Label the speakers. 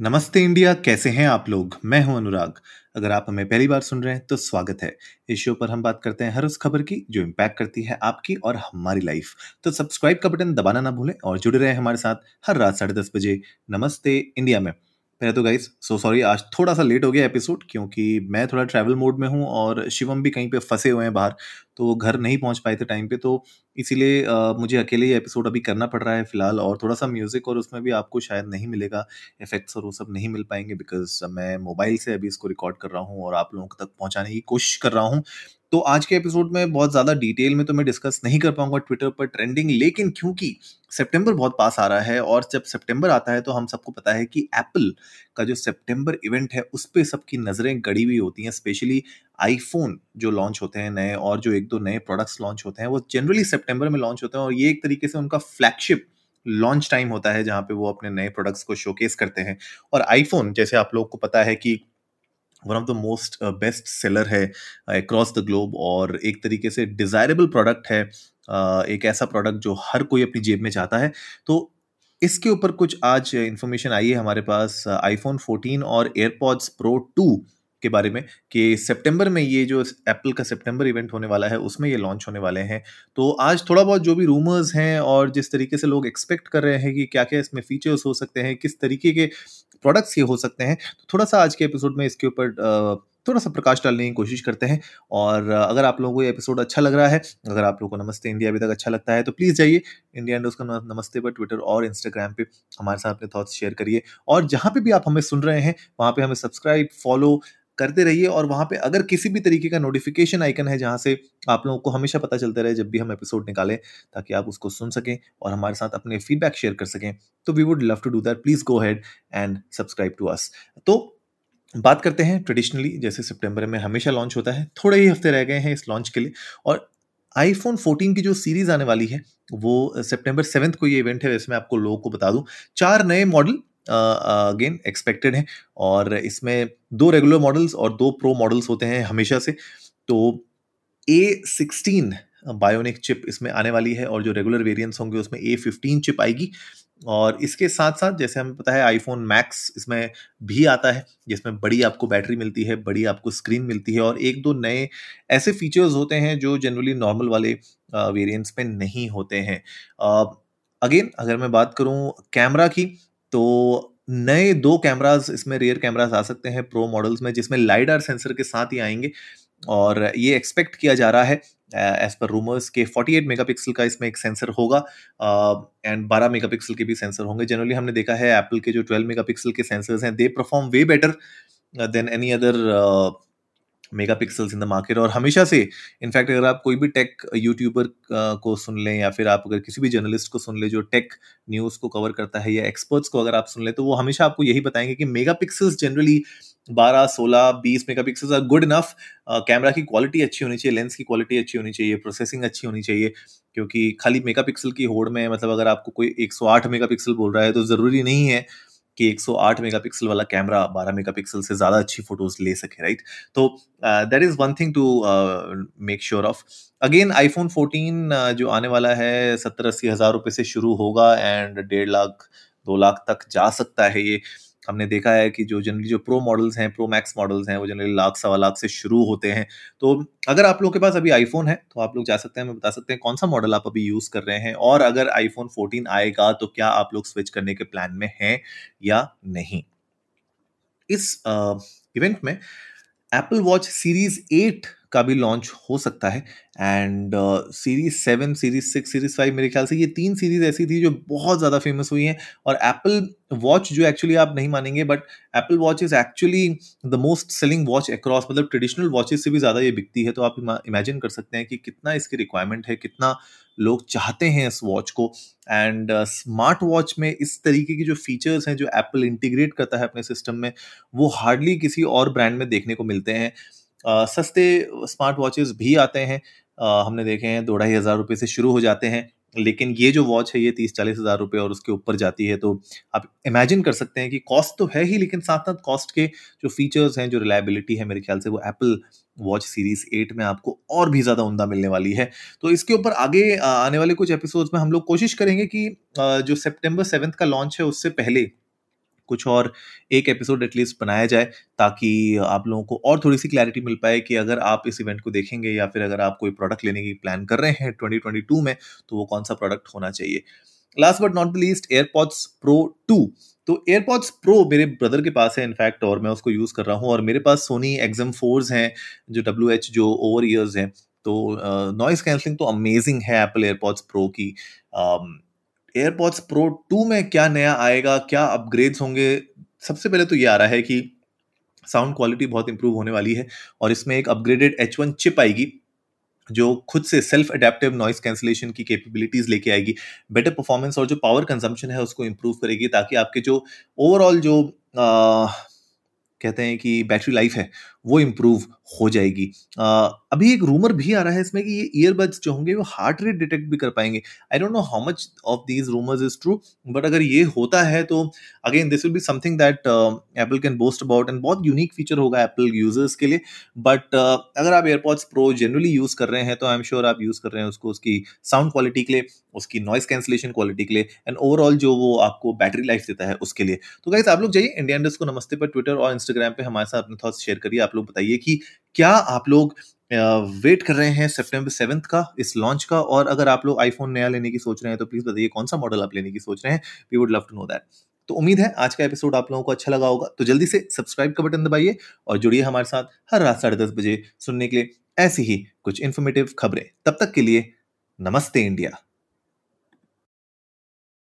Speaker 1: नमस्ते इंडिया, कैसे हैं आप लोग? मैं हूँ अनुराग। अगर आप हमें पहली बार सुन रहे हैं तो स्वागत है। इस शो पर हम बात करते हैं हर उस खबर की, जो इम्पैक्ट करती है आपकी और हमारी लाइफ तो सब्सक्राइब का बटन दबाना ना भूलें और जुड़े रहें हमारे साथ हर रात साढ़े दस बजे नमस्ते इंडिया में। पहले तो गाइस सो सॉरी आज थोड़ा सा लेट हो गया एपिसोड क्योंकि मैं थोड़ा ट्रैवल मोड में हूँ और शिवम भी कहीं पे फंसे हुए हैं बाहर तो वो घर नहीं पहुँच पाए थे टाइम पे तो इसीलिए मुझे अकेले ये एपिसोड अभी करना पड़ रहा है फ़िलहाल और थोड़ा सा म्यूज़िक और उसमें भी आपको शायद नहीं मिलेगा इफेक्ट्स और वो सब नहीं मिल पाएँगे बिकॉज़ मैं मोबाइल से अभी इसको रिकॉर्ड कर रहा हूँ और आप लोगों तक पहुँचाने की कोशिश कर रहा हूँ। तो आज के एपिसोड में बहुत ज़्यादा डिटेल में तो मैं डिस्कस नहीं कर पाऊँगा ट्विटर पर ट्रेंडिंग लेकिन क्योंकि सितंबर बहुत पास आ रहा है और जब सितंबर आता है तो हम सबको पता है कि एप्पल का जो सितंबर इवेंट है, उस पर सबकी नज़रें गड़ी हुई होती हैं स्पेशली आईफोन जो लॉन्च होते हैं नए और जो एक दो नए प्रोडक्ट्स लॉन्च होते हैं वो जनरली सितंबर में लॉन्च होते हैं और ये एक तरीके से उनका फ्लैगशिप लॉन्च टाइम होता है जहाँ पे वो अपने नए प्रोडक्ट्स को शोकेस करते हैं। और आईफोन जैसे आप लोग को पता है कि one of the most best seller है अक्रॉस द ग्लोब और एक तरीके से डिजायरेबल प्रोडक्ट है uh, एक ऐसा प्रोडक्ट जो हर कोई अपनी जेब में चाहता है। तो इसके ऊपर कुछ आज इंफॉर्मेशन आई है हमारे पास आईफोन 14 और एयरपॉड्स प्रो 2 के बारे में कि सितंबर में ये जो एप्पल का सितंबर इवेंट होने वाला है, उसमें ये लॉन्च होने वाले हैं। तो आज थोड़ा बहुत जो भी रूमर्स हैं और जिस तरीके से लोग एक्सपेक्ट कर रहे हैं कि क्या क्या इसमें फीचर्स हो सकते हैं, किस तरीके के प्रोडक्ट्स ये हो सकते हैं तो थोड़ा सा आज के एपिसोड में इसके ऊपर थोड़ा सा प्रकाश डालने की कोशिश करते हैं। और अगर आप लोगों को ये एपिसोड अच्छा लग रहा है, अगर आप लोगों को नमस्ते इंडिया अभी तक अच्छा लगता है तो प्लीज़ जाइए इंडिया इंडोज का नमस्ते पर ट्विटर और इंस्टाग्राम पे हमारे साथ अपने थॉट्स शेयर करिए। और जहाँ पे भी आप हमें सुन रहे हैं, वहाँ पे हमें सब्सक्राइब फॉलो करते रहिए और वहाँ पे अगर किसी भी तरीके का नोटिफिकेशन आइकन है जहाँ से आप लोगों को हमेशा पता चलता रहे जब भी हम एपिसोड निकालें, ताकि आप उसको सुन सकें और हमारे साथ अपने फीडबैक शेयर कर सकें तो we would love to do that please go ahead and subscribe to us तो बात करते हैं ट्रेडिशनली जैसे सितंबर में हमेशा लॉन्च होता है, थोड़े ही हफ़्ते रह गए हैं इस लॉन्च के लिए और आईफोन 14 की जो सीरीज़ आने वाली है, वो सितंबर सेवेंथ को ये इवेंट है वैसे मैं आपको लोगों को बता दूँ, चार नए मॉडल अगेन एक्सपेक्टेड है और इसमें दो रेगुलर मॉडल्स और दो प्रो मॉडल्स होते हैं हमेशा से। तो ए सिक्सटीन बायोनिक चिप इसमें आने वाली है और जो रेगुलर वेरिएंट्स होंगे उसमें ए फिफ्टीन चिप आएगी। और इसके साथ साथ जैसे हमें पता है आईफोन मैक्स इसमें भी आता है, जिसमें बड़ी आपको बैटरी मिलती है, बड़ी आपको स्क्रीन मिलती है और एक दो नए ऐसे फीचर्स होते हैं जो जनरली नॉर्मल वाले वेरिएंट्स में नहीं होते हैं। अगेन अगर मैं बात करूँ कैमरा की तो नए दो कैमराज इसमें रियर कैमराज आ सकते हैं प्रो मॉडल्स में, जिसमें लाइडार सेंसर के साथ ही आएँगे और ये एक्सपेक्ट किया जा रहा है एज पर रूमर्स के 48 मेगापिक्सल का इसमें एक सेंसर होगा एंड 12 मेगापिक्सल के भी सेंसर होंगे। जनरली हमने देखा है एप्पल के जो 12 मेगापिक्सल के सेंसर्स हैं they perform way better than any other megapixels in the market और हमेशा से इनफैक्ट अगर आप कोई भी टेक यूट्यूबर को सुन लें या फिर आप अगर किसी भी जर्नलिस्ट को सुन लें जो टेक न्यूज़ को कवर करता है या एक्सपर्ट्स को अगर आप सुन लें तो वो हमेशा आपको यही बताएँगे कि मेगा पिक्सल्स जनरली बारह, सोलह, बीस megapixels are good enough camera की क्वालिटी अच्छी होनी चाहिए लेंस की क्वालिटी अच्छी होनी चाहिए प्रोसेसिंग अच्छी होनी चाहिए, क्योंकि खाली मेगा पिक्सल की होड़ में मतलब अगर आपको कोई 108 मेगापिक्सल बोल रहा है तो ज़रूरी नहीं है कि 108 मेगापिक्सल वाला कैमरा 12 मेगापिक्सल से ज़्यादा अच्छी फ़ोटोज़ ले सके राइट तो that is one thing to make sure of again iPhone 14 जो आने वाला है, सत्तर अस्सी हज़ार रुपये से शुरू होगा एंड डेढ़ लाख, दो लाख तक जा सकता है ये। हमने देखा है कि जो जनरली जो प्रो मॉडल्स हैं प्रो मैक्स मॉडल्स हैं, वो जनरली लाख, सवा लाख से शुरू होते हैं। तो अगर आप लोग के पास अभी आईफोन है तो आप लोग जा सकते हैं हमें बता सकते हैं कौन सा मॉडल आप अभी यूज़ कर रहे हैं, और अगर आईफोन 14 आएगा तो क्या आप लोग स्विच करने के प्लान में हैं या नहीं? इस इवेंट में एप्पल वॉच सीरीज़ 8 का भी लॉन्च हो सकता है। And series seven series six series five मेरे ख्याल से ये तीन सीरीज़ ऐसी थी जो बहुत ज़्यादा फ़ेमस हुई हैं। और एप्पल वॉच जो एक्चुअली आप नहीं मानेंगे but Apple Watch is actually the most selling watch across मतलब ट्रेडिशनल वॉचेस से भी ज़्यादा ये बिकती है। तो आप इमेजिन कर सकते हैं कि कितना इसकी रिक्वायरमेंट है, कितना लोग चाहते हैं इस वॉच को। एंड स्मार्ट वॉच में इस तरीके की जो फीचर्स हैं, जो एप्पल इंटीग्रेट करता है अपने सिस्टम में, वो हार्डली किसी और ब्रांड में देखने को मिलते हैं। सस्ते स्मार्ट वॉचेस भी आते हैं। हमने देखे हैं, दो ढाई हज़ार रुपये से शुरू हो जाते हैं, लेकिन ये जो वॉच है, ये तीस चालीस हज़ार रुपये और उसके ऊपर जाती है। तो आप इमेजिन कर सकते हैं कि कॉस्ट तो है ही, लेकिन साथ साथ कॉस्ट के जो फीचर्स हैं, जो रिलायबिलिटी है, मेरे ख्याल से वो एप्पल वॉच सीरीज़ एट में आपको और भी ज़्यादा उमदा मिलने वाली है। तो इसके ऊपर आगे आने वाले कुछ एपिसोड्स में हम लोग कोशिश करेंगे कि जो सेप्टेम्बर सेवन्थ का लॉन्च है, उससे पहले कुछ और एक एपिसोड एटलीस्ट बनाया जाए ताकि आप लोगों को और थोड़ी सी क्लैरिटी मिल पाए कि अगर आप इस इवेंट को देखेंगे या फिर अगर आप कोई प्रोडक्ट लेने की प्लान कर रहे हैं 2022 में तो वो कौन सा प्रोडक्ट होना चाहिए? Last but not the least AirPods Pro two तो एयरपॉड्स प्रो मेरे ब्रदर के पास है इनफैक्ट और मैं उसको यूज़ कर रहा हूँ और मेरे पास सोनी एग्जम फोर्स हैं, जो डब्ल्यू एच जो ओवर ईयर्स हैं। तो नॉइस कैंसलिंग तो अमेजिंग है एप्पल एयरपॉड्स प्रो की। एयरपॉड्स प्रो टू में क्या नया आएगा क्या अपग्रेड्स होंगे? सबसे पहले तो ये आ रहा है कि साउंड क्वालिटी बहुत इंप्रूव होने वाली है और इसमें एक अपग्रेडेड एच वन चिप आएगी जो खुद से सेल्फ अडेप्टिव नॉइस कैंसिलेशन की कैपेबिलिटीज लेके आएगी। बेटर परफॉर्मेंस और जो पावर कंजम्पशन है उसको इंप्रूव करेगी ताकि आपके जो ओवरऑल जो आ, कहते हैं कि बैटरी लाइफ है वो इम्प्रूव हो जाएगी। आ, अभी एक रूमर भी आ रहा है इसमें कि ये ईयरबड्स जो होंगे वो हार्ट रेट डिटेक्ट भी कर पाएँगे। I don't know how much of these rumours is true but अगर ये होता है तो again this will be something that Apple can boast about and बहुत यूनिक फीचर होगा एप्पल यूज़र्स के लिए। बट uh, अगर आप एयरपॉड्स प्रो जनरली यूज़ कर रहे हैं तो आई एम श्योर आप यूज़ कर रहे हैं उसको उसकी साउंड क्वालिटी के लिए उसकी नॉइस कैंसिलेशन क्वालिटी के लिए एंड ओवरऑल जो वो आपको बैटरी लाइफ देता है उसके लिए। तो गाइस आप लोग जाइए इंडिया इंडस्ट को नमस्ते पर ट्विटर और इंस्टाग्राम पे हमारे साथ अपने थॉट्स शेयर करिए। आप लोग बताइए कि क्या आप लोग वेट कर रहे हैं सेप्टेम्बर सेवंथ का, इस लॉन्च का? और अगर आप लोग आईफोन नया लेने की सोच रहे हैं तो प्लीज़ बताइए कौन सा मॉडल आप लेने की सोच रहे हैं? We would love to know that तो उम्मीद है आज का एपिसोड आप लोगों को अच्छा लगा होगा। तो जल्दी से सब्सक्राइब का बटन दबाइए और जुड़िए हमारे साथ हर रात साढ़े दस बजे सुनने के लिए ऐसी ही कुछ इन्फॉर्मेटिव खबरें। तब तक के लिए नमस्ते इंडिया।